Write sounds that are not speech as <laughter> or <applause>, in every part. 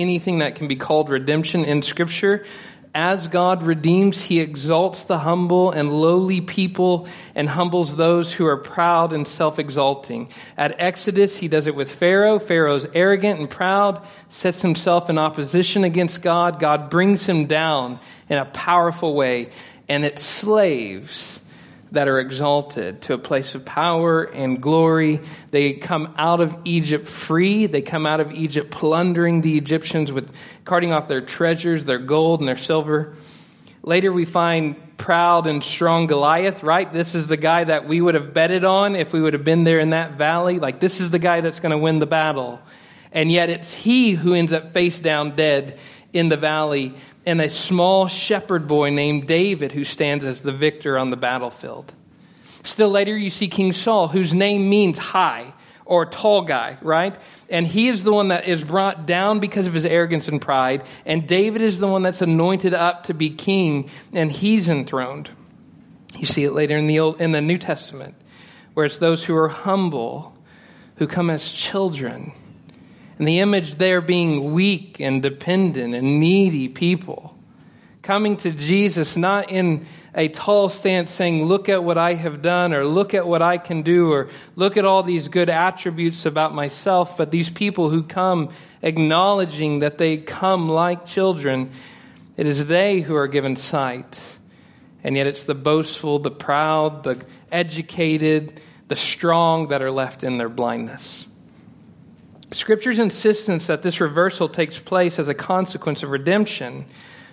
anything that can be called redemption in Scripture. As God redeems, he exalts the humble and lowly people and humbles those who are proud and self exalting. At Exodus, he does it with Pharaoh. Pharaoh's arrogant and proud, sets himself in opposition against God. God brings him down in a powerful way. And it slaves that are exalted to a place of power and glory. They come out of Egypt free. They come out of Egypt plundering the Egyptians with carting off their treasures, their gold and their silver. Later we find proud and strong Goliath, right? This is the guy that we would have betted on if we would have been there in that valley. Like this is the guy that's going to win the battle. And yet it's he who ends up face down dead in the valley and a small shepherd boy named David who stands as the victor on the battlefield. Still later, you see King Saul, whose name means high or tall guy, right? And he is the one that is brought down because of his arrogance and pride. And David is the one that's anointed up to be king, and he's enthroned. You see it later in the Old, in the New Testament, where it's those who are humble, who come as children and the image there being weak and dependent and needy people. Coming to Jesus not in a tall stance saying, Look at what I have done, or look at what I can do, or look at all these good attributes about myself, but these people who come acknowledging that they come like children, it is they who are given sight. And yet it's the boastful, the proud, the educated, the strong that are left in their blindness. Scripture's insistence that this reversal takes place as a consequence of redemption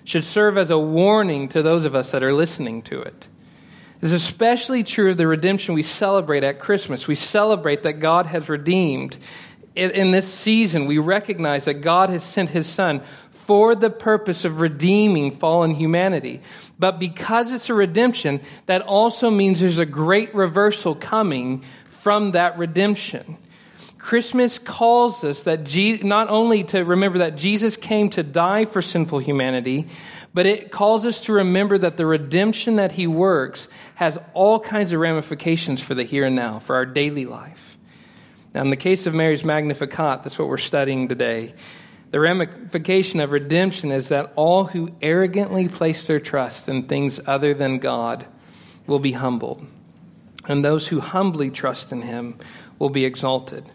should serve as a warning to those of us that are listening to it. This is especially true of the redemption we celebrate at Christmas. We celebrate that God has redeemed. In this season, we recognize that God has sent his Son for the purpose of redeeming fallen humanity. But because it's a redemption, that also means there's a great reversal coming from that redemption. Christmas calls us that Je- not only to remember that Jesus came to die for sinful humanity, but it calls us to remember that the redemption that he works has all kinds of ramifications for the here and now, for our daily life. Now, in the case of Mary's Magnificat, that's what we're studying today. The ramification of redemption is that all who arrogantly place their trust in things other than God will be humbled, and those who humbly trust in him will be exalted.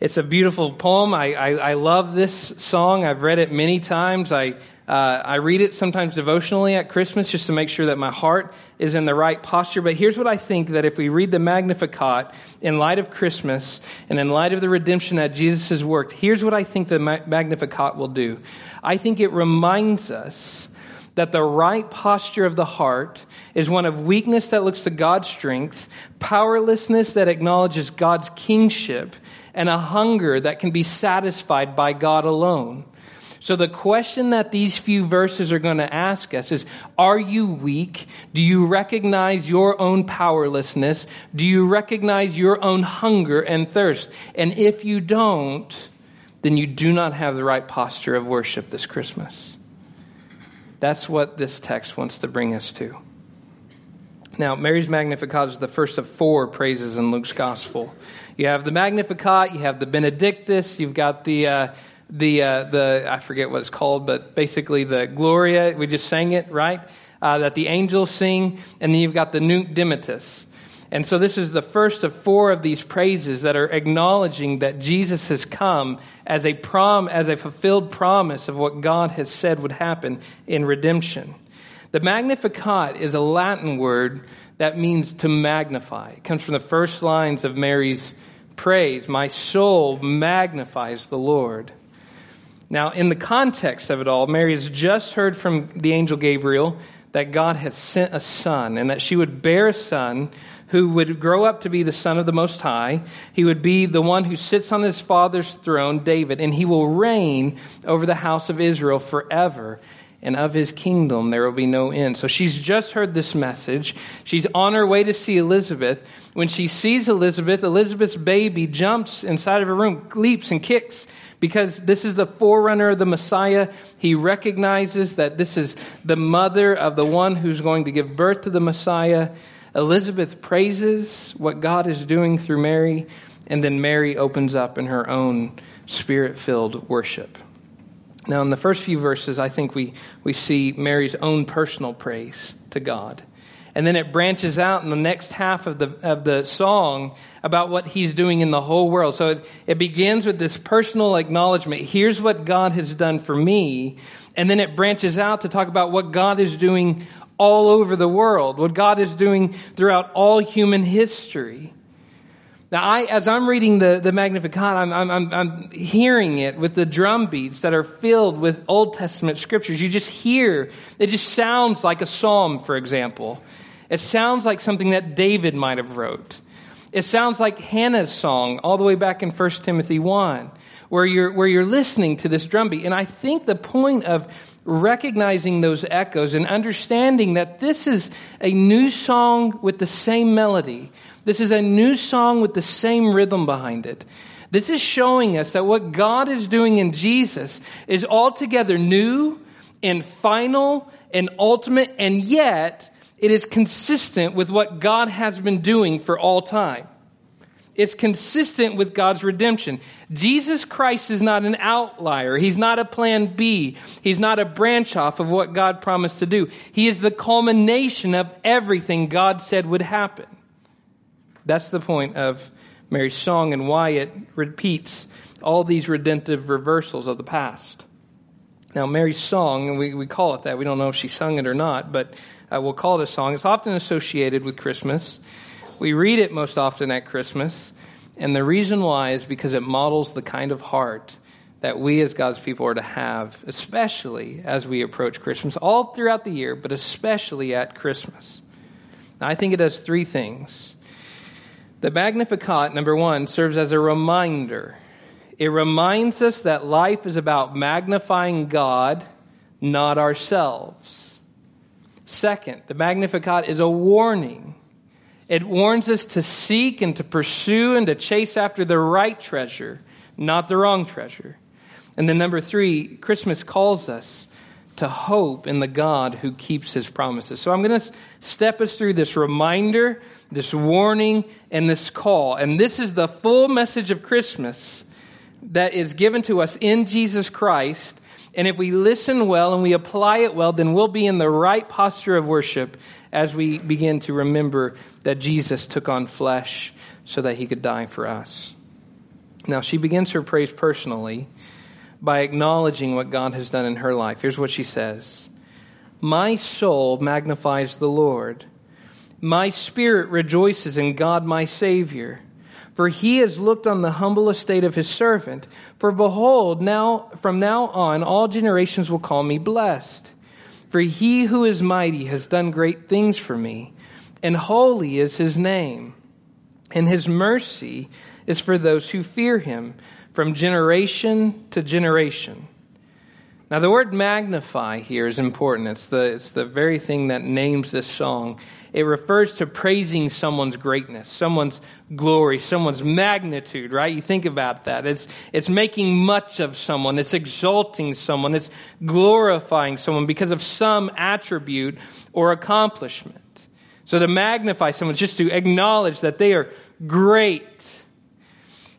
It's a beautiful poem. I, I, I, love this song. I've read it many times. I, uh, I read it sometimes devotionally at Christmas just to make sure that my heart is in the right posture. But here's what I think that if we read the Magnificat in light of Christmas and in light of the redemption that Jesus has worked, here's what I think the Magnificat will do. I think it reminds us that the right posture of the heart is one of weakness that looks to God's strength, powerlessness that acknowledges God's kingship, and a hunger that can be satisfied by God alone. So, the question that these few verses are going to ask us is Are you weak? Do you recognize your own powerlessness? Do you recognize your own hunger and thirst? And if you don't, then you do not have the right posture of worship this Christmas. That's what this text wants to bring us to. Now, Mary's Magnificat is the first of four praises in Luke's gospel. You have the Magnificat, you have the Benedictus, you've got the uh, the uh, the I forget what it's called, but basically the Gloria. We just sang it right uh, that the angels sing, and then you've got the Nunc Dimittis. And so this is the first of four of these praises that are acknowledging that Jesus has come as a prom as a fulfilled promise of what God has said would happen in redemption. The Magnificat is a Latin word that means to magnify. It comes from the first lines of Mary's praise. My soul magnifies the Lord. Now, in the context of it all, Mary has just heard from the angel Gabriel that God had sent a son and that she would bear a son who would grow up to be the son of the Most High. He would be the one who sits on his father's throne, David, and he will reign over the house of Israel forever and of his kingdom there will be no end. So she's just heard this message. She's on her way to see Elizabeth. When she sees Elizabeth, Elizabeth's baby jumps inside of her room, leaps and kicks because this is the forerunner of the Messiah. He recognizes that this is the mother of the one who's going to give birth to the Messiah. Elizabeth praises what God is doing through Mary, and then Mary opens up in her own spirit filled worship. Now, in the first few verses, I think we, we see Mary's own personal praise to God. And then it branches out in the next half of the, of the song about what he's doing in the whole world. So it, it begins with this personal acknowledgement. Here's what God has done for me. And then it branches out to talk about what God is doing all over the world, what God is doing throughout all human history. Now, I, as I'm reading the, the Magnificat, I'm, I'm, I'm hearing it with the drum beats that are filled with Old Testament scriptures. You just hear, it just sounds like a psalm, for example. It sounds like something that David might have wrote. It sounds like Hannah's song all the way back in 1 Timothy 1, where you're, where you're listening to this drum beat. And I think the point of recognizing those echoes and understanding that this is a new song with the same melody this is a new song with the same rhythm behind it. This is showing us that what God is doing in Jesus is altogether new and final and ultimate, and yet it is consistent with what God has been doing for all time. It's consistent with God's redemption. Jesus Christ is not an outlier. He's not a plan B. He's not a branch off of what God promised to do. He is the culmination of everything God said would happen. That's the point of Mary's song and why it repeats all these redemptive reversals of the past. Now, Mary's song, and we, we call it that. We don't know if she sung it or not, but uh, we'll call it a song. It's often associated with Christmas. We read it most often at Christmas. And the reason why is because it models the kind of heart that we as God's people are to have, especially as we approach Christmas, all throughout the year, but especially at Christmas. Now, I think it does three things. The Magnificat, number one, serves as a reminder. It reminds us that life is about magnifying God, not ourselves. Second, the Magnificat is a warning. It warns us to seek and to pursue and to chase after the right treasure, not the wrong treasure. And then number three, Christmas calls us to hope in the God who keeps his promises. So I'm going to step us through this reminder, this warning, and this call. And this is the full message of Christmas that is given to us in Jesus Christ. And if we listen well and we apply it well, then we'll be in the right posture of worship as we begin to remember that Jesus took on flesh so that he could die for us. Now, she begins her praise personally by acknowledging what God has done in her life. Here's what she says My soul magnifies the Lord. My spirit rejoices in God my Savior. For he has looked on the humble estate of his servant. For behold, now from now on all generations will call me blessed. For he who is mighty has done great things for me, and holy is his name. And his mercy is for those who fear him from generation to generation. Now, the word magnify here is important. It's the, it's the very thing that names this song. It refers to praising someone's greatness, someone's glory, someone's magnitude, right? You think about that. It's, it's making much of someone. It's exalting someone. It's glorifying someone because of some attribute or accomplishment. So to magnify someone is just to acknowledge that they are great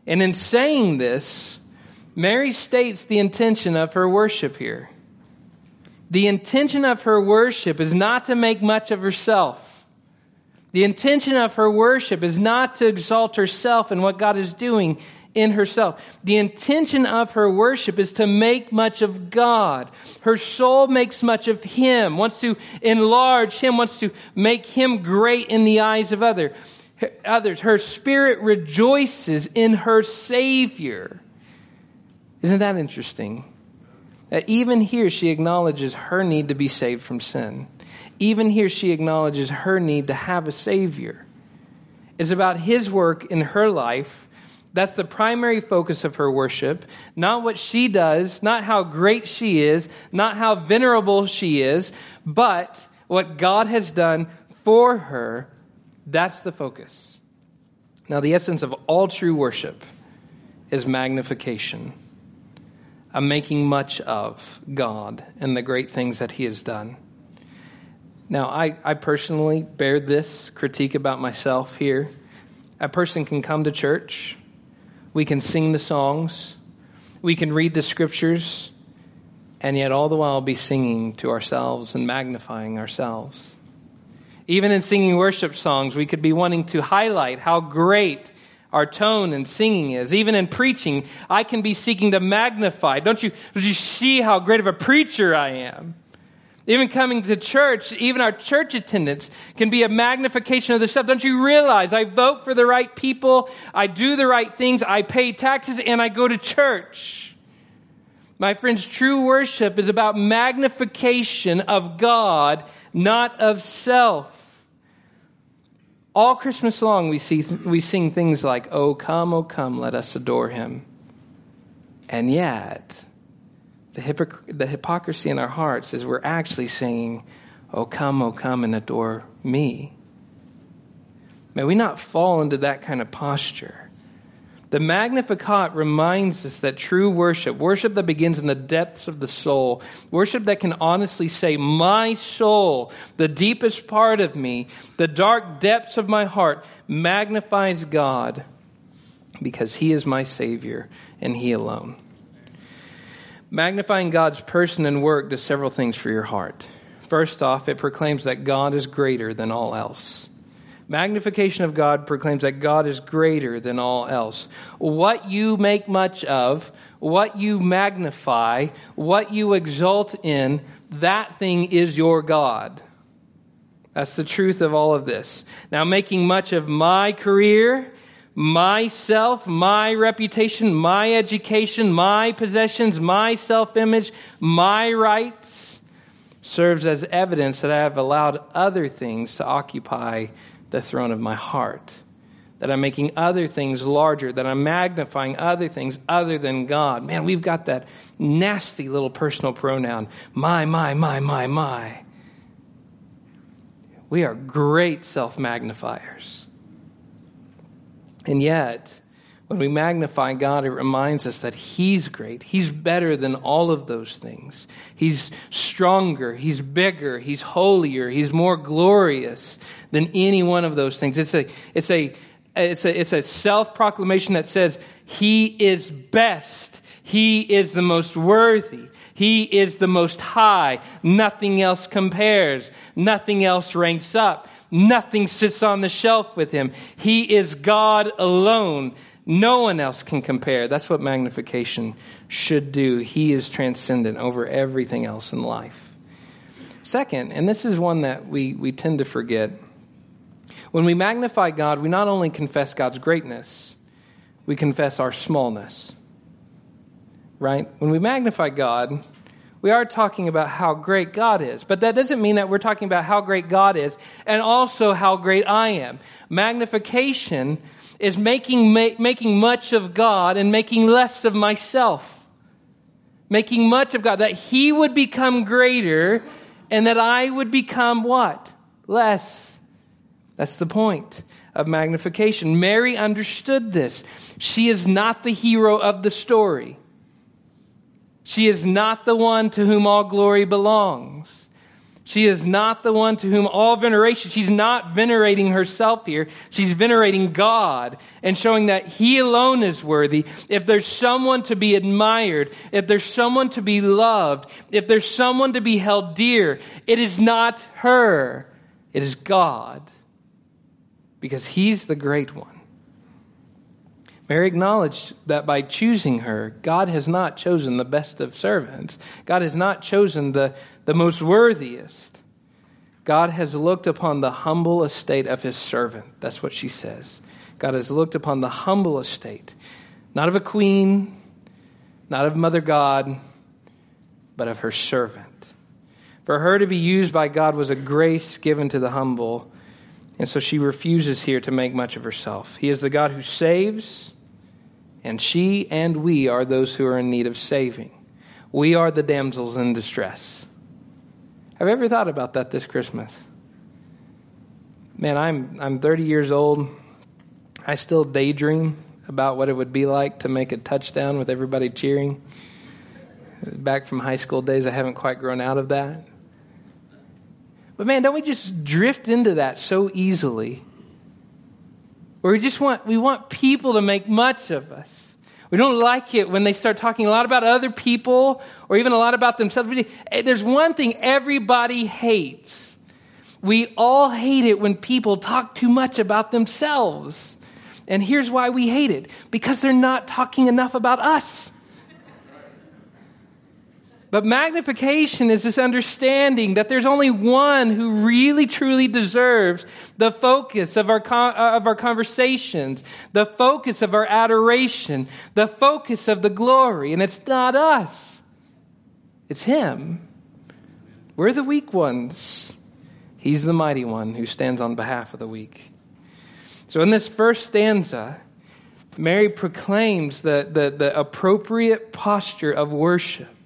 and in saying this, Mary states the intention of her worship here. The intention of her worship is not to make much of herself. The intention of her worship is not to exalt herself and what God is doing in herself. The intention of her worship is to make much of God. Her soul makes much of Him, wants to enlarge Him, wants to make Him great in the eyes of others others. Her spirit rejoices in her Savior. Isn't that interesting? That even here she acknowledges her need to be saved from sin. Even here she acknowledges her need to have a Savior. It's about His work in her life. That's the primary focus of her worship. Not what she does, not how great she is, not how venerable she is, but what God has done for her that's the focus. Now, the essence of all true worship is magnification, a making much of God and the great things that He has done. Now, I, I personally bear this critique about myself here. A person can come to church, we can sing the songs, we can read the scriptures, and yet all the while be singing to ourselves and magnifying ourselves. Even in singing worship songs, we could be wanting to highlight how great our tone and singing is. Even in preaching, I can be seeking to magnify. Don't you, don't you see how great of a preacher I am? Even coming to church, even our church attendance can be a magnification of the stuff. Don't you realize I vote for the right people, I do the right things, I pay taxes, and I go to church? My friends, true worship is about magnification of God, not of self. All Christmas long, we, see, we sing things like, Oh, come, oh, come, let us adore him. And yet, the, hypocr- the hypocrisy in our hearts is we're actually singing, Oh, come, oh, come and adore me. May we not fall into that kind of posture. The Magnificat reminds us that true worship, worship that begins in the depths of the soul, worship that can honestly say, My soul, the deepest part of me, the dark depths of my heart, magnifies God because He is my Savior and He alone. Magnifying God's person and work does several things for your heart. First off, it proclaims that God is greater than all else. Magnification of God proclaims that God is greater than all else. What you make much of, what you magnify, what you exalt in, that thing is your God. That's the truth of all of this. Now, making much of my career, myself, my reputation, my education, my possessions, my self image, my rights serves as evidence that I have allowed other things to occupy the throne of my heart. That I'm making other things larger, that I'm magnifying other things other than God. Man, we've got that nasty little personal pronoun my, my, my, my, my. We are great self magnifiers. And yet, when we magnify God, it reminds us that He's great. He's better than all of those things. He's stronger. He's bigger. He's holier. He's more glorious than any one of those things. It's a, it's a, it's a, it's a self proclamation that says He is best. He is the most worthy. He is the most high. Nothing else compares. Nothing else ranks up. Nothing sits on the shelf with him. He is God alone. No one else can compare. That's what magnification should do. He is transcendent over everything else in life. Second, and this is one that we, we tend to forget, when we magnify God, we not only confess God's greatness, we confess our smallness. Right? When we magnify God, we are talking about how great God is. But that doesn't mean that we're talking about how great God is and also how great I am. Magnification is making, making much of God and making less of myself. Making much of God, that He would become greater and that I would become what? Less. That's the point of magnification. Mary understood this. She is not the hero of the story. She is not the one to whom all glory belongs. She is not the one to whom all veneration, she's not venerating herself here. She's venerating God and showing that He alone is worthy. If there's someone to be admired, if there's someone to be loved, if there's someone to be held dear, it is not her, it is God. Because He's the great one. Mary acknowledged that by choosing her, God has not chosen the best of servants. God has not chosen the, the most worthiest. God has looked upon the humble estate of his servant. That's what she says. God has looked upon the humble estate, not of a queen, not of Mother God, but of her servant. For her to be used by God was a grace given to the humble, and so she refuses here to make much of herself. He is the God who saves and she and we are those who are in need of saving. We are the damsels in distress. Have you ever thought about that this Christmas? Man, I'm, I'm 30 years old. I still daydream about what it would be like to make a touchdown with everybody cheering. Back from high school days, I haven't quite grown out of that. But man, don't we just drift into that so easily? We just want, we want people to make much of us. We don't like it when they start talking a lot about other people or even a lot about themselves. Eh, there's one thing everybody hates. We all hate it when people talk too much about themselves. And here's why we hate it because they're not talking enough about us. But magnification is this understanding that there's only one who really truly deserves the focus of our, con- uh, of our conversations, the focus of our adoration, the focus of the glory. And it's not us, it's Him. We're the weak ones. He's the mighty one who stands on behalf of the weak. So in this first stanza, Mary proclaims the, the, the appropriate posture of worship.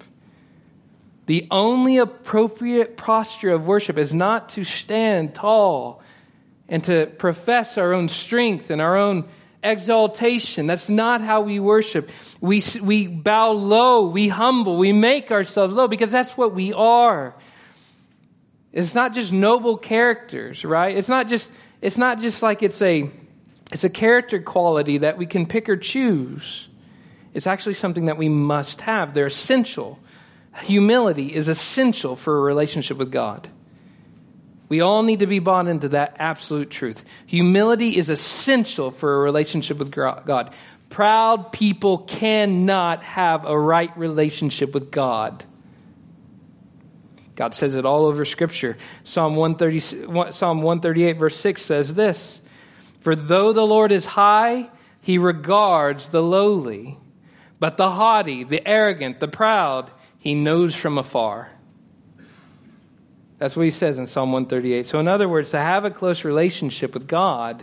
The only appropriate posture of worship is not to stand tall and to profess our own strength and our own exaltation. That's not how we worship. We, we bow low, we humble, we make ourselves low because that's what we are. It's not just noble characters, right? It's not just, it's not just like it's a, it's a character quality that we can pick or choose. It's actually something that we must have. They're essential. Humility is essential for a relationship with God. We all need to be bought into that absolute truth. Humility is essential for a relationship with God. Proud people cannot have a right relationship with God. God says it all over Scripture. Psalm, 130, Psalm 138, verse 6 says this For though the Lord is high, he regards the lowly, but the haughty, the arrogant, the proud, he knows from afar. That's what he says in Psalm 138. So, in other words, to have a close relationship with God,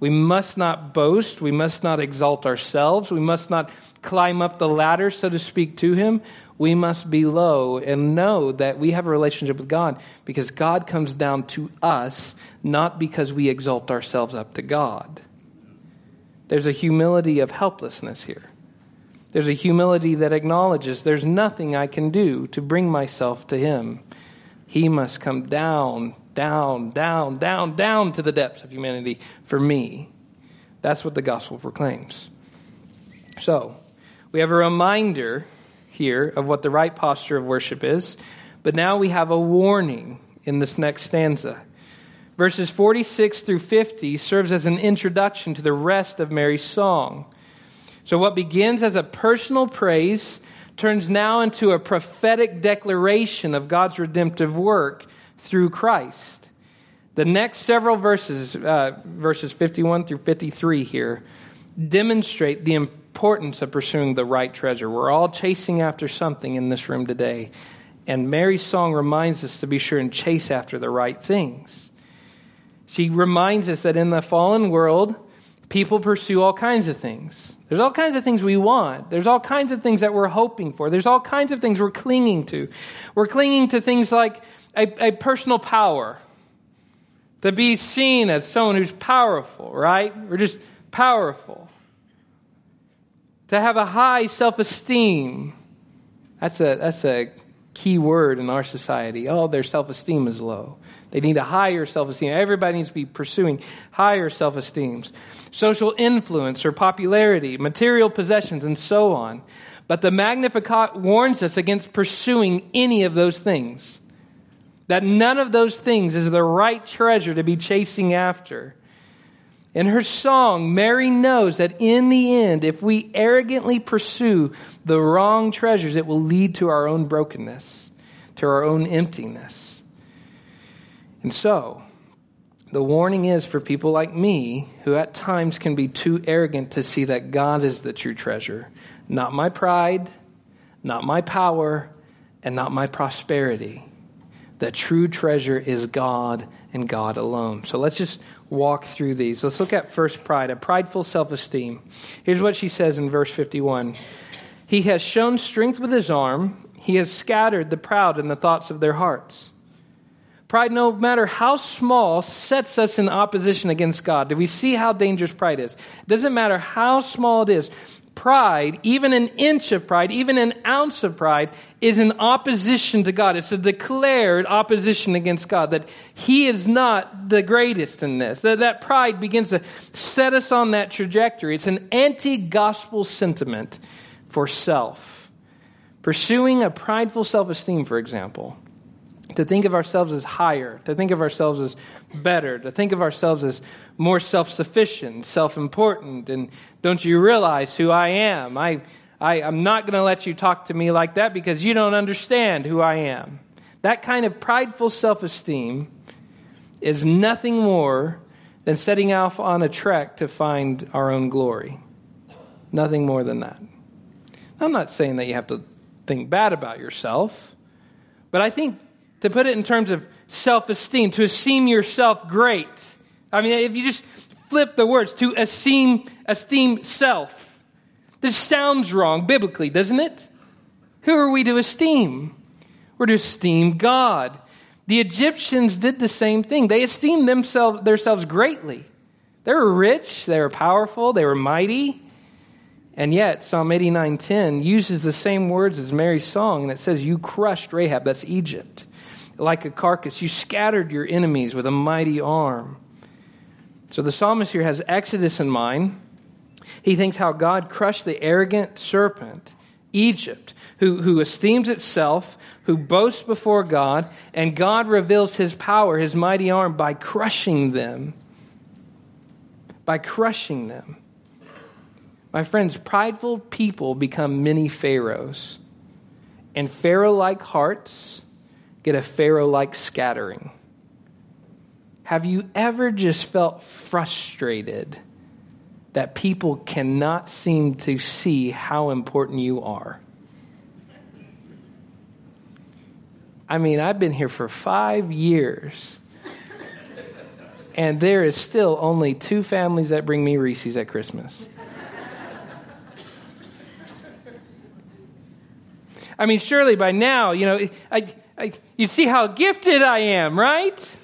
we must not boast. We must not exalt ourselves. We must not climb up the ladder, so to speak, to Him. We must be low and know that we have a relationship with God because God comes down to us, not because we exalt ourselves up to God. There's a humility of helplessness here. There's a humility that acknowledges there's nothing I can do to bring myself to Him. He must come down, down, down, down, down to the depths of humanity for me. That's what the gospel proclaims. So, we have a reminder here of what the right posture of worship is, but now we have a warning in this next stanza. Verses 46 through 50 serves as an introduction to the rest of Mary's song. So, what begins as a personal praise turns now into a prophetic declaration of God's redemptive work through Christ. The next several verses, uh, verses 51 through 53 here, demonstrate the importance of pursuing the right treasure. We're all chasing after something in this room today. And Mary's song reminds us to be sure and chase after the right things. She reminds us that in the fallen world, people pursue all kinds of things. There's all kinds of things we want. There's all kinds of things that we're hoping for. There's all kinds of things we're clinging to. We're clinging to things like a, a personal power, to be seen as someone who's powerful, right? We're just powerful. To have a high self esteem. That's a, that's a key word in our society. Oh, their self esteem is low. They need a higher self esteem. Everybody needs to be pursuing higher self esteems. Social influence or popularity, material possessions, and so on. But the Magnificat warns us against pursuing any of those things. That none of those things is the right treasure to be chasing after. In her song, Mary knows that in the end, if we arrogantly pursue the wrong treasures, it will lead to our own brokenness, to our own emptiness. And so, the warning is for people like me who at times can be too arrogant to see that God is the true treasure, not my pride, not my power, and not my prosperity. The true treasure is God and God alone. So let's just walk through these. Let's look at first pride, a prideful self esteem. Here's what she says in verse 51 He has shown strength with his arm, he has scattered the proud in the thoughts of their hearts. Pride, no matter how small, sets us in opposition against God. Do we see how dangerous pride is? It doesn't matter how small it is. pride, even an inch of pride, even an ounce of pride, is in opposition to God. It's a declared opposition against God, that He is not the greatest in this. That, that pride begins to set us on that trajectory. It's an anti gospel sentiment for self. Pursuing a prideful self esteem, for example, to think of ourselves as higher, to think of ourselves as better, to think of ourselves as more self sufficient, self important. And don't you realize who I am? I, I, I'm not going to let you talk to me like that because you don't understand who I am. That kind of prideful self esteem is nothing more than setting off on a trek to find our own glory. Nothing more than that. I'm not saying that you have to think bad about yourself, but I think to put it in terms of self esteem, to esteem yourself great. I mean, if you just flip the words, to esteem, esteem self. This sounds wrong biblically, doesn't it? Who are we to esteem? We're to esteem God. The Egyptians did the same thing. They esteemed themselves, themselves greatly. They were rich, they were powerful, they were mighty. And yet, Psalm 89:10 uses the same words as Mary's song, and it says, You crushed Rahab, that's Egypt like a carcass. You scattered your enemies with a mighty arm. So the psalmist here has Exodus in mind. He thinks how God crushed the arrogant serpent, Egypt, who, who esteems itself, who boasts before God, and God reveals his power, his mighty arm, by crushing them. By crushing them. My friends, prideful people become mini pharaohs. And Pharaoh like hearts get a Pharaoh like scattering. Have you ever just felt frustrated that people cannot seem to see how important you are? I mean, I've been here for five years, and there is still only two families that bring me Reese's at Christmas. I mean, surely by now, you know, I, you see how gifted I am, right?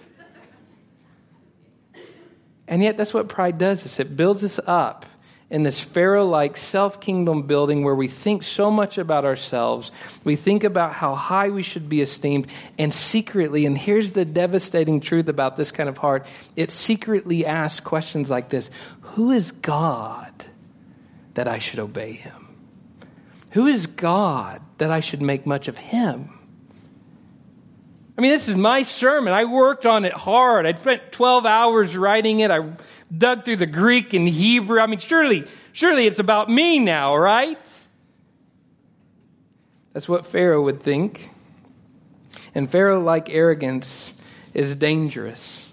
And yet, that's what pride does is it builds us up in this Pharaoh like self kingdom building where we think so much about ourselves. We think about how high we should be esteemed, and secretly, and here's the devastating truth about this kind of heart it secretly asks questions like this Who is God that I should obey him? Who is God that I should make much of him? I mean, this is my sermon. I worked on it hard. I spent 12 hours writing it. I dug through the Greek and Hebrew. I mean, surely, surely it's about me now, right? That's what Pharaoh would think. And Pharaoh like arrogance is dangerous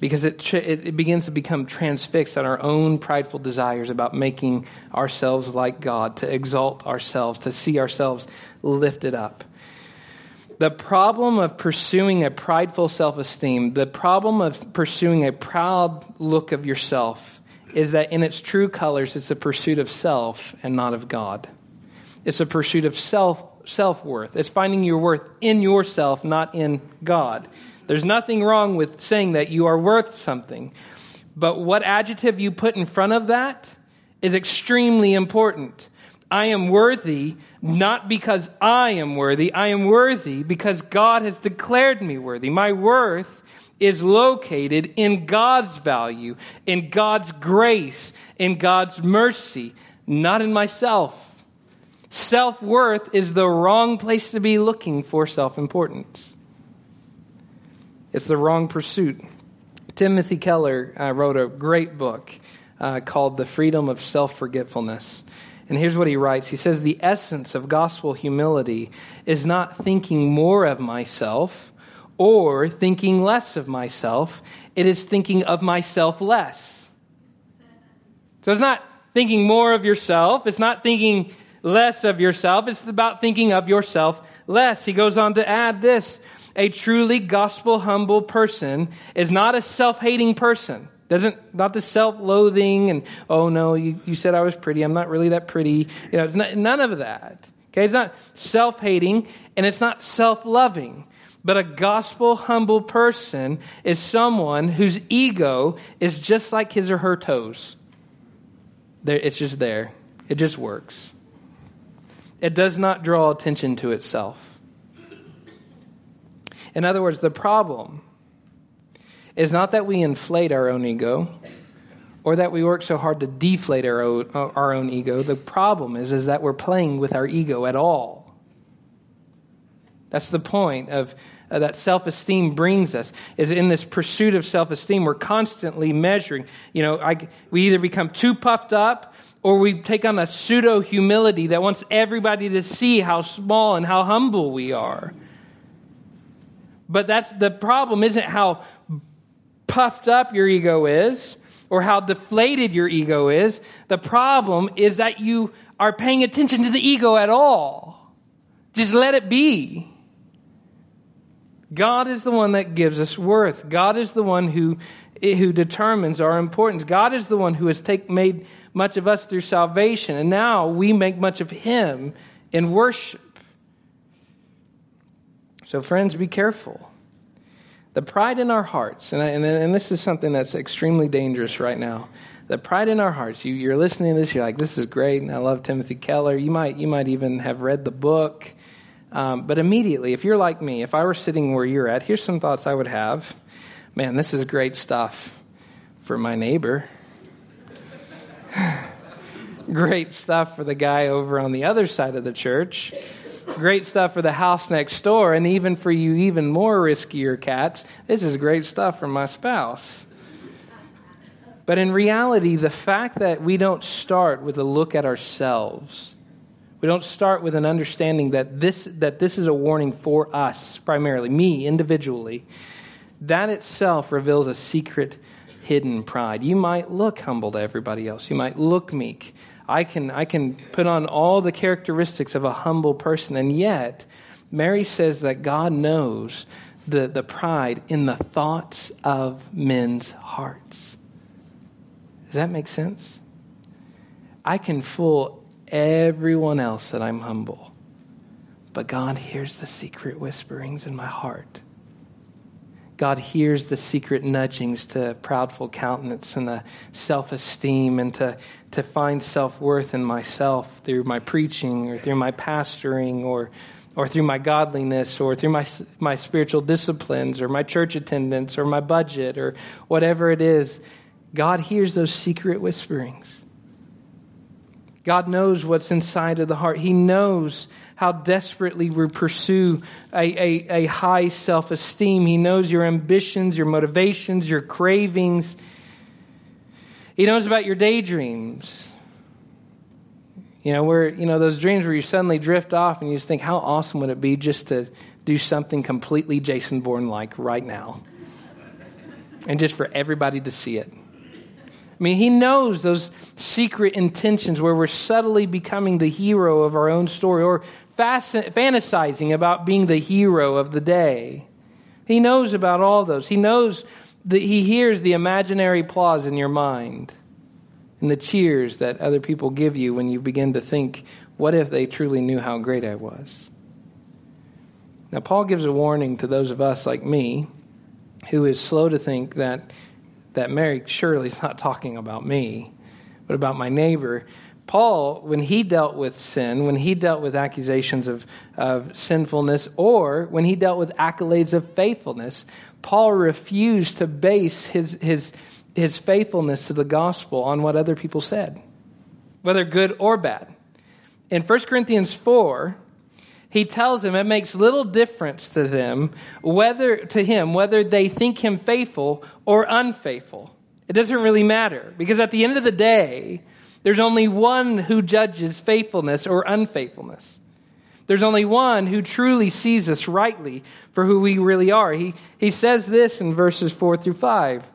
because it, it begins to become transfixed on our own prideful desires about making ourselves like God, to exalt ourselves, to see ourselves lifted up. The problem of pursuing a prideful self esteem, the problem of pursuing a proud look of yourself, is that in its true colors, it's a pursuit of self and not of God. It's a pursuit of self self worth. It's finding your worth in yourself, not in God. There's nothing wrong with saying that you are worth something. But what adjective you put in front of that is extremely important. I am worthy not because I am worthy. I am worthy because God has declared me worthy. My worth is located in God's value, in God's grace, in God's mercy, not in myself. Self worth is the wrong place to be looking for self importance. It's the wrong pursuit. Timothy Keller uh, wrote a great book uh, called The Freedom of Self Forgetfulness. And here's what he writes He says, The essence of gospel humility is not thinking more of myself or thinking less of myself, it is thinking of myself less. So it's not thinking more of yourself, it's not thinking less of yourself, it's about thinking of yourself less. He goes on to add this a truly gospel humble person is not a self hating person. Doesn't, not the self-loathing and, oh no, you, you said I was pretty. I'm not really that pretty. You know, it's not, none of that. Okay. It's not self-hating and it's not self-loving. But a gospel humble person is someone whose ego is just like his or her toes. There, it's just there. It just works. It does not draw attention to itself. In other words, the problem is not that we inflate our own ego or that we work so hard to deflate our own, our own ego. The problem is, is that we're playing with our ego at all. That's the point of uh, that self-esteem brings us is in this pursuit of self-esteem we're constantly measuring you know I, we either become too puffed up or we take on a pseudo humility that wants everybody to see how small and how humble we are but that's the problem isn't how puffed up your ego is or how deflated your ego is. The problem is that you are paying attention to the ego at all. Just let it be. God is the one that gives us worth. God is the one who, who determines our importance. God is the one who has take, made much of us through salvation, and now we make much of Him in worship. So, friends, be careful. The pride in our hearts, and, I, and, and this is something that's extremely dangerous right now. The pride in our hearts. You, you're listening to this, you're like, this is great, and I love Timothy Keller. You might, you might even have read the book. Um, but immediately, if you're like me, if I were sitting where you're at, here's some thoughts I would have. Man, this is great stuff for my neighbor. <laughs> great stuff for the guy over on the other side of the church great stuff for the house next door, and even for you, even more riskier cats, this is great stuff for my spouse. But in reality, the fact that we don't start with a look at ourselves, we don't start with an understanding that this, that this is a warning for us, primarily, me individually, that itself reveals a secret hidden pride. You might look humble to everybody else, you might look meek, I can, I can put on all the characteristics of a humble person. And yet, Mary says that God knows the, the pride in the thoughts of men's hearts. Does that make sense? I can fool everyone else that I'm humble, but God hears the secret whisperings in my heart. God hears the secret nudgings to proudful countenance and the self esteem and to, to find self worth in myself through my preaching or through my pastoring or, or through my godliness or through my, my spiritual disciplines or my church attendance or my budget or whatever it is. God hears those secret whisperings. God knows what's inside of the heart. He knows how desperately we pursue a, a, a high self esteem. He knows your ambitions, your motivations, your cravings. He knows about your daydreams. You know, where, you know, those dreams where you suddenly drift off and you just think, how awesome would it be just to do something completely Jason Bourne like right now? And just for everybody to see it. I mean, he knows those secret intentions where we're subtly becoming the hero of our own story or fantasizing about being the hero of the day. He knows about all those. He knows that he hears the imaginary applause in your mind and the cheers that other people give you when you begin to think, what if they truly knew how great I was? Now, Paul gives a warning to those of us like me who is slow to think that, that Mary surely is not talking about me, but about my neighbor. Paul, when he dealt with sin, when he dealt with accusations of, of sinfulness, or when he dealt with accolades of faithfulness, Paul refused to base his, his, his faithfulness to the gospel on what other people said, whether good or bad. In 1 Corinthians 4, he tells them it makes little difference to them whether to him whether they think him faithful or unfaithful. It doesn't really matter because at the end of the day, there's only one who judges faithfulness or unfaithfulness. There's only one who truly sees us rightly for who we really are. He, he says this in verses 4 through 5.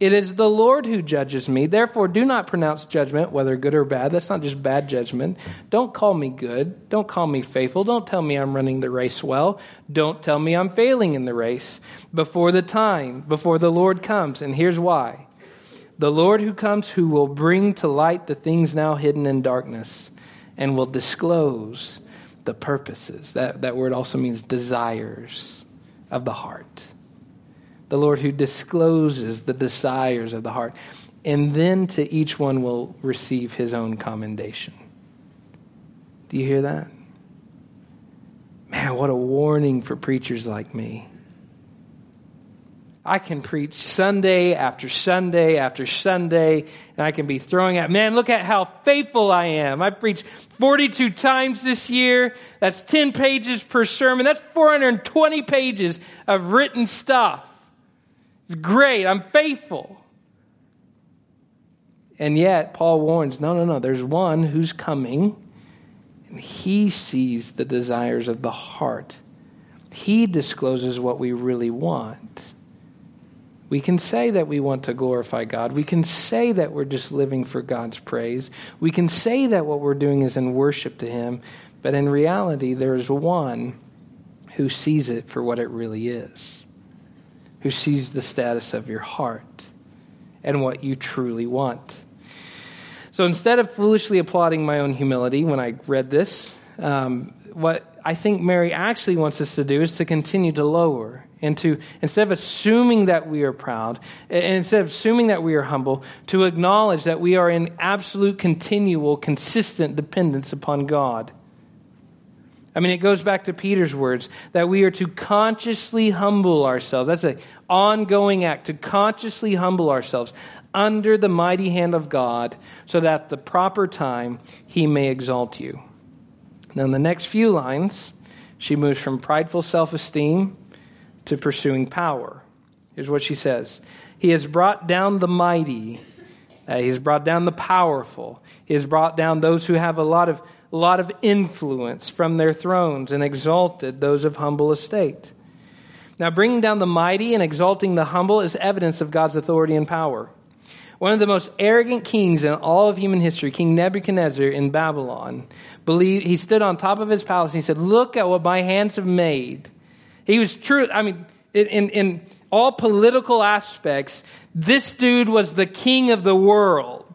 It is the Lord who judges me. Therefore, do not pronounce judgment, whether good or bad. That's not just bad judgment. Don't call me good. Don't call me faithful. Don't tell me I'm running the race well. Don't tell me I'm failing in the race before the time, before the Lord comes. And here's why the Lord who comes, who will bring to light the things now hidden in darkness and will disclose the purposes. That, that word also means desires of the heart. The Lord who discloses the desires of the heart. And then to each one will receive his own commendation. Do you hear that? Man, what a warning for preachers like me. I can preach Sunday after Sunday after Sunday, and I can be throwing out, man, look at how faithful I am. I preached 42 times this year. That's 10 pages per sermon. That's 420 pages of written stuff. It's great. I'm faithful. And yet, Paul warns no, no, no, there's one who's coming, and he sees the desires of the heart. He discloses what we really want. We can say that we want to glorify God. We can say that we're just living for God's praise. We can say that what we're doing is in worship to Him. But in reality, there is one who sees it for what it really is, who sees the status of your heart and what you truly want. So instead of foolishly applauding my own humility when I read this, um, what I think Mary actually wants us to do is to continue to lower and to instead of assuming that we are proud and instead of assuming that we are humble to acknowledge that we are in absolute continual consistent dependence upon god. I mean it goes back to peter's words that we are to consciously humble ourselves. That's an ongoing act to consciously humble ourselves under the mighty hand of god so that at the proper time he may exalt you now in the next few lines she moves from prideful self-esteem to pursuing power. Here's what she says He has brought down the mighty, uh, He has brought down the powerful, He has brought down those who have a lot of, a lot of influence from their thrones and exalted those of humble estate. Now, bringing down the mighty and exalting the humble is evidence of God's authority and power. One of the most arrogant kings in all of human history, King Nebuchadnezzar in Babylon, believed, he stood on top of his palace and he said, Look at what my hands have made. He was true, I mean, in, in all political aspects, this dude was the king of the world.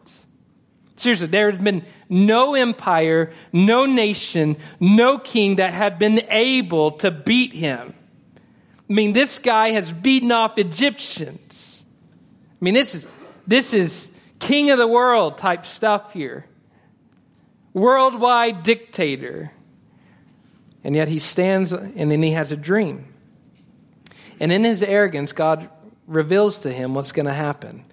Seriously, there has been no empire, no nation, no king that had been able to beat him. I mean, this guy has beaten off Egyptians. I mean, this is, this is king of the world type stuff here. Worldwide dictator. And yet he stands and then he has a dream. And in his arrogance, God reveals to him what's going to happen.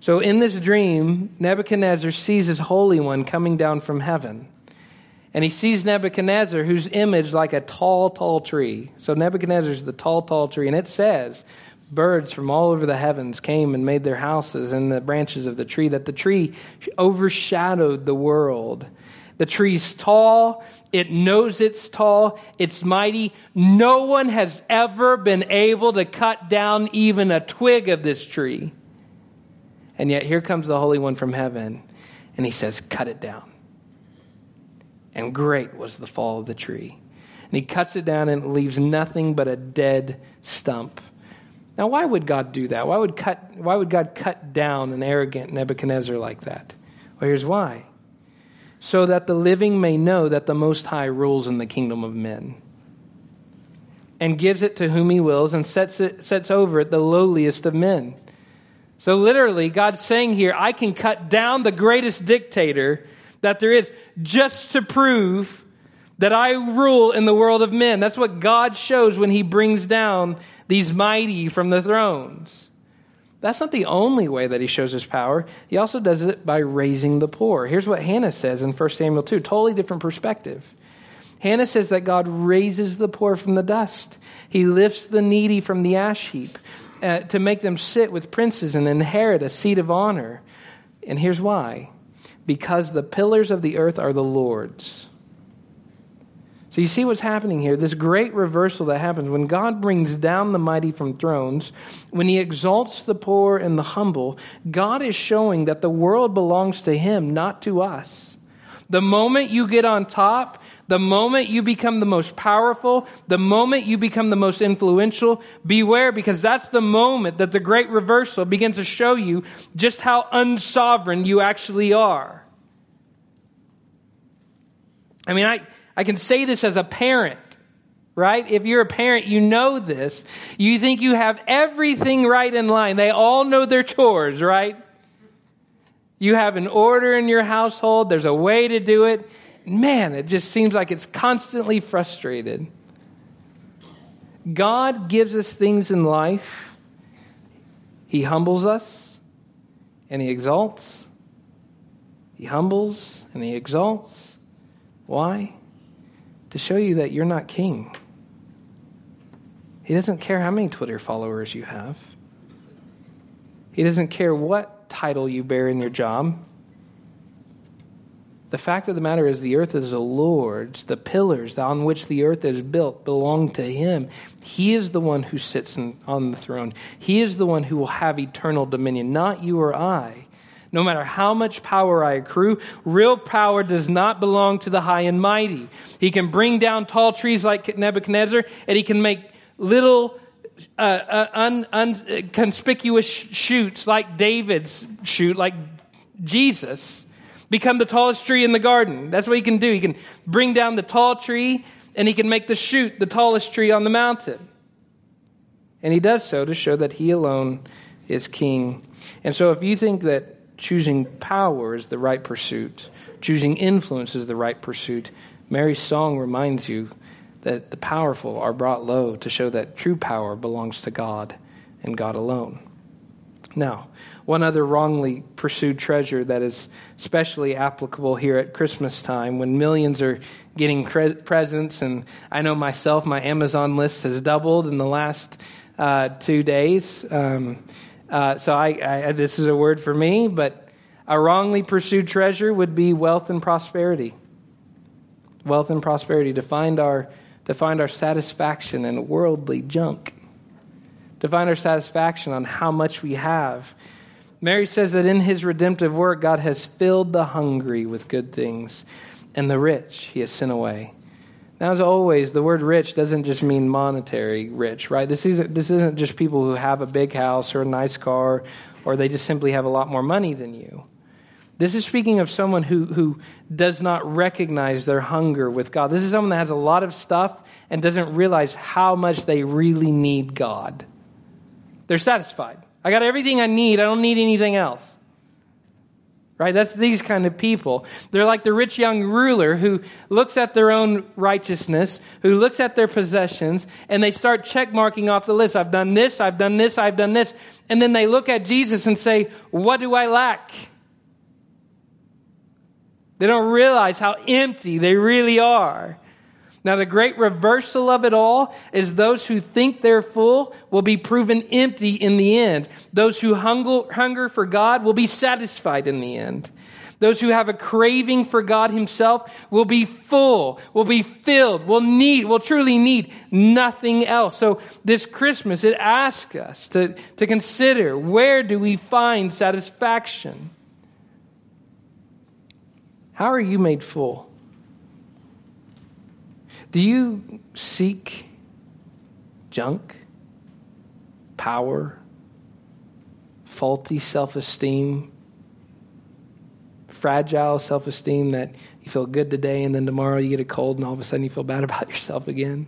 So in this dream, Nebuchadnezzar sees his Holy One coming down from heaven. And he sees Nebuchadnezzar, whose image like a tall, tall tree. So Nebuchadnezzar is the tall, tall tree. And it says, birds from all over the heavens came and made their houses in the branches of the tree, that the tree overshadowed the world. The tree's tall, it knows it's tall, it's mighty. No one has ever been able to cut down even a twig of this tree. And yet here comes the Holy One from heaven, and he says, Cut it down. And great was the fall of the tree. And he cuts it down and it leaves nothing but a dead stump. Now, why would God do that? Why would, cut, why would God cut down an arrogant Nebuchadnezzar like that? Well, here's why so that the living may know that the Most High rules in the kingdom of men, and gives it to whom he wills, and sets, it, sets over it the lowliest of men. So, literally, God's saying here, I can cut down the greatest dictator that there is just to prove that I rule in the world of men. That's what God shows when he brings down these mighty from the thrones. That's not the only way that he shows his power. He also does it by raising the poor. Here's what Hannah says in 1 Samuel 2, totally different perspective. Hannah says that God raises the poor from the dust. He lifts the needy from the ash heap uh, to make them sit with princes and inherit a seat of honor. And here's why because the pillars of the earth are the Lord's so you see what's happening here this great reversal that happens when God brings down the mighty from thrones, when he exalts the poor and the humble, God is showing that the world belongs to him, not to us. The moment you get on top, the moment you become the most powerful, the moment you become the most influential, beware because that's the moment that the great reversal begins to show you just how unsovereign you actually are. I mean, I I can say this as a parent, right? If you're a parent, you know this. You think you have everything right in line. They all know their chores, right? You have an order in your household, there's a way to do it, man, it just seems like it's constantly frustrated. God gives us things in life. He humbles us and He exalts. He humbles and He exalts. Why? To show you that you're not king. He doesn't care how many Twitter followers you have. He doesn't care what title you bear in your job. The fact of the matter is, the earth is the Lord's. The pillars on which the earth is built belong to Him. He is the one who sits on the throne. He is the one who will have eternal dominion, not you or I. No matter how much power I accrue, real power does not belong to the high and mighty. He can bring down tall trees like Nebuchadnezzar, and he can make little uh, uh, un, unconspicuous shoots like David's shoot, like Jesus become the tallest tree in the garden. That's what he can do. He can bring down the tall tree and he can make the shoot the tallest tree on the mountain. And he does so to show that he alone is king. And so if you think that choosing power is the right pursuit, choosing influence is the right pursuit, Mary's song reminds you that the powerful are brought low to show that true power belongs to God and God alone. Now, one other wrongly pursued treasure that is especially applicable here at Christmas time when millions are getting cre- presents. And I know myself, my Amazon list has doubled in the last uh, two days. Um, uh, so I, I, this is a word for me, but a wrongly pursued treasure would be wealth and prosperity. Wealth and prosperity to find our to find our satisfaction in worldly junk, to find our satisfaction on how much we have Mary says that in his redemptive work, God has filled the hungry with good things, and the rich he has sent away. Now, as always, the word rich doesn't just mean monetary rich, right? This isn't, this isn't just people who have a big house or a nice car, or they just simply have a lot more money than you. This is speaking of someone who, who does not recognize their hunger with God. This is someone that has a lot of stuff and doesn't realize how much they really need God. They're satisfied. I got everything I need. I don't need anything else. Right? That's these kind of people. They're like the rich young ruler who looks at their own righteousness, who looks at their possessions, and they start check marking off the list. I've done this, I've done this, I've done this. And then they look at Jesus and say, What do I lack? They don't realize how empty they really are. Now, the great reversal of it all is those who think they're full will be proven empty in the end. Those who hunger, for God will be satisfied in the end. Those who have a craving for God Himself will be full, will be filled, will need, will truly need nothing else. So this Christmas, it asks us to, to consider where do we find satisfaction? How are you made full? Do you seek junk, power, faulty self esteem, fragile self esteem that you feel good today and then tomorrow you get a cold and all of a sudden you feel <laughs> bad about yourself again?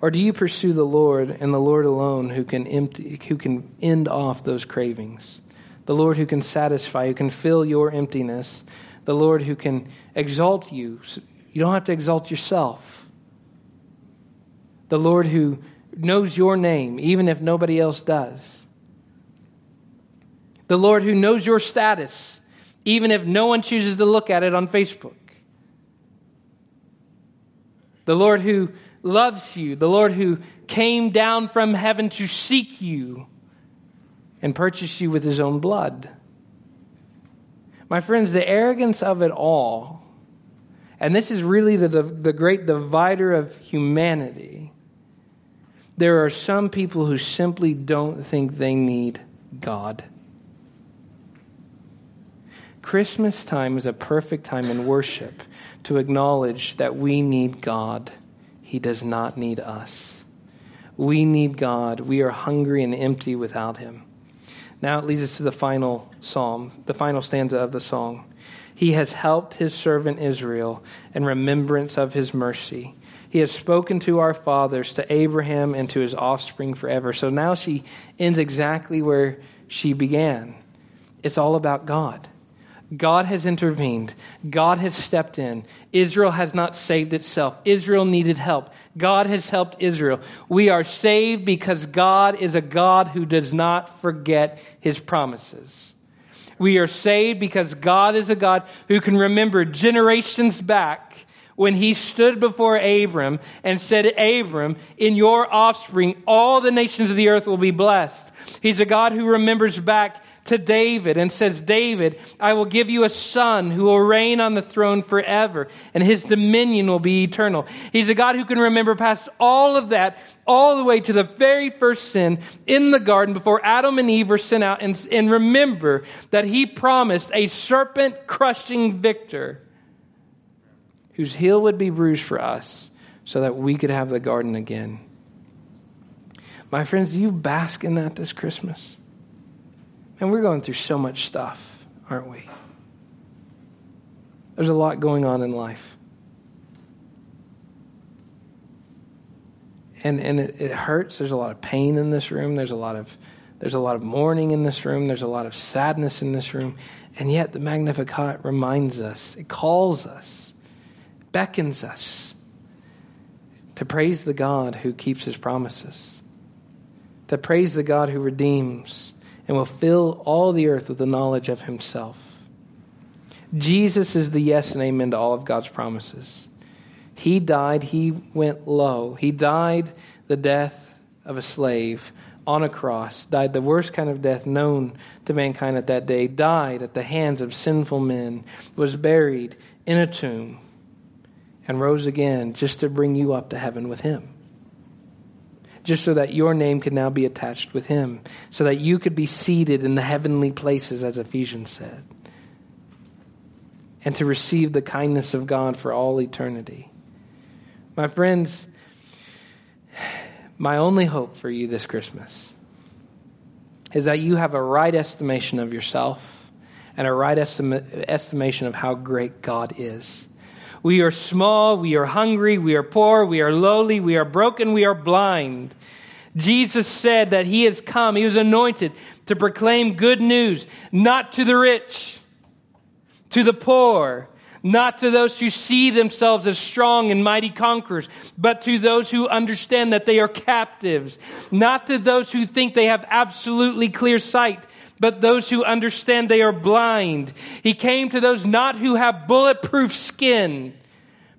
Or do you pursue the Lord and the Lord alone who can empty who can end off those cravings? The Lord who can satisfy, who can fill your emptiness, the Lord who can exalt you you don't have to exalt yourself. The Lord who knows your name, even if nobody else does. The Lord who knows your status, even if no one chooses to look at it on Facebook. The Lord who loves you, the Lord who came down from heaven to seek you and purchase you with his own blood. My friends, the arrogance of it all and this is really the, the great divider of humanity. There are some people who simply don't think they need God. Christmas time is a perfect time in worship to acknowledge that we need God. He does not need us. We need God. We are hungry and empty without Him. Now it leads us to the final psalm, the final stanza of the song. He has helped his servant Israel in remembrance of his mercy. He has spoken to our fathers, to Abraham, and to his offspring forever. So now she ends exactly where she began. It's all about God. God has intervened. God has stepped in. Israel has not saved itself. Israel needed help. God has helped Israel. We are saved because God is a God who does not forget his promises. We are saved because God is a God who can remember generations back when he stood before Abram and said, Abram, in your offspring, all the nations of the earth will be blessed. He's a God who remembers back to David and says, David, I will give you a son who will reign on the throne forever, and his dominion will be eternal. He's a God who can remember past all of that, all the way to the very first sin in the garden before Adam and Eve were sent out, and, and remember that he promised a serpent crushing victor whose heel would be bruised for us so that we could have the garden again. My friends, you bask in that this Christmas? And we're going through so much stuff, aren't we? There's a lot going on in life. And, and it, it hurts. There's a lot of pain in this room. There's a lot of there's a lot of mourning in this room. There's a lot of sadness in this room. And yet the Magnificat reminds us, it calls us, beckons us to praise the God who keeps his promises, to praise the God who redeems, and will fill all the earth with the knowledge of himself. Jesus is the yes and amen to all of God's promises. He died, he went low. He died the death of a slave on a cross, died the worst kind of death known to mankind at that day, died at the hands of sinful men, was buried in a tomb, and rose again just to bring you up to heaven with him just so that your name could now be attached with him, so that you could be seated in the heavenly places, as Ephesians said, and to receive the kindness of God for all eternity. My friends, my only hope for you this Christmas is that you have a right estimation of yourself and a right estimation of how great God is. We are small, we are hungry, we are poor, we are lowly, we are broken, we are blind. Jesus said that he has come, he was anointed to proclaim good news, not to the rich, to the poor, not to those who see themselves as strong and mighty conquerors, but to those who understand that they are captives, not to those who think they have absolutely clear sight, but those who understand they are blind. He came to those not who have bulletproof skin,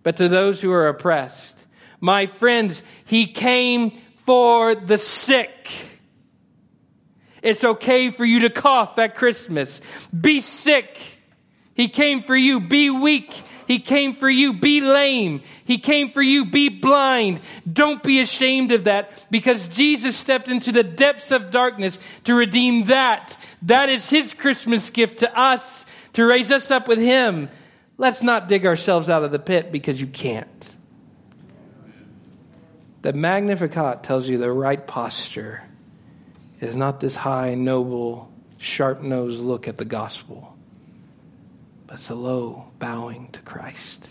but to those who are oppressed. My friends, he came for the sick. It's okay for you to cough at Christmas. Be sick. He came for you. Be weak. He came for you. Be lame. He came for you. Be blind. Don't be ashamed of that because Jesus stepped into the depths of darkness to redeem that. That is His Christmas gift to us to raise us up with Him. Let's not dig ourselves out of the pit because you can't. The Magnificat tells you the right posture is not this high, noble, sharp nosed look at the gospel but it's a low bowing to Christ.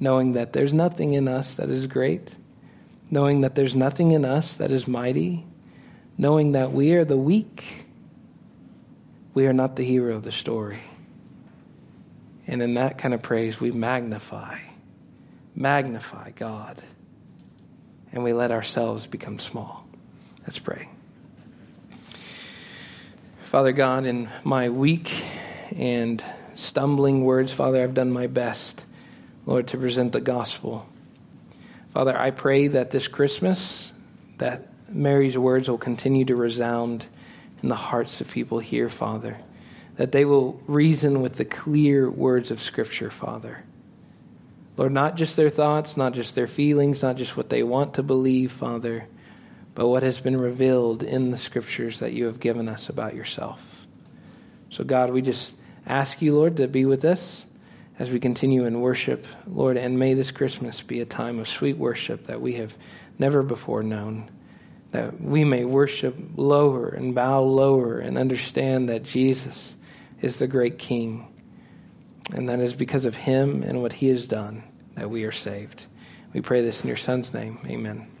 Knowing that there's nothing in us that is great, knowing that there's nothing in us that is mighty, knowing that we are the weak, we are not the hero of the story. And in that kind of praise, we magnify, magnify God, and we let ourselves become small. Let's pray. Father God, in my weak and stumbling words, Father, I've done my best, Lord, to present the gospel. Father, I pray that this Christmas, that Mary's words will continue to resound in the hearts of people here, Father. That they will reason with the clear words of Scripture, Father. Lord, not just their thoughts, not just their feelings, not just what they want to believe, Father, but what has been revealed in the Scriptures that you have given us about yourself. So, God, we just ask you, Lord, to be with us as we continue in worship, Lord, and may this Christmas be a time of sweet worship that we have never before known. That we may worship lower and bow lower and understand that Jesus is the great King. And that is because of him and what he has done that we are saved. We pray this in your Son's name. Amen.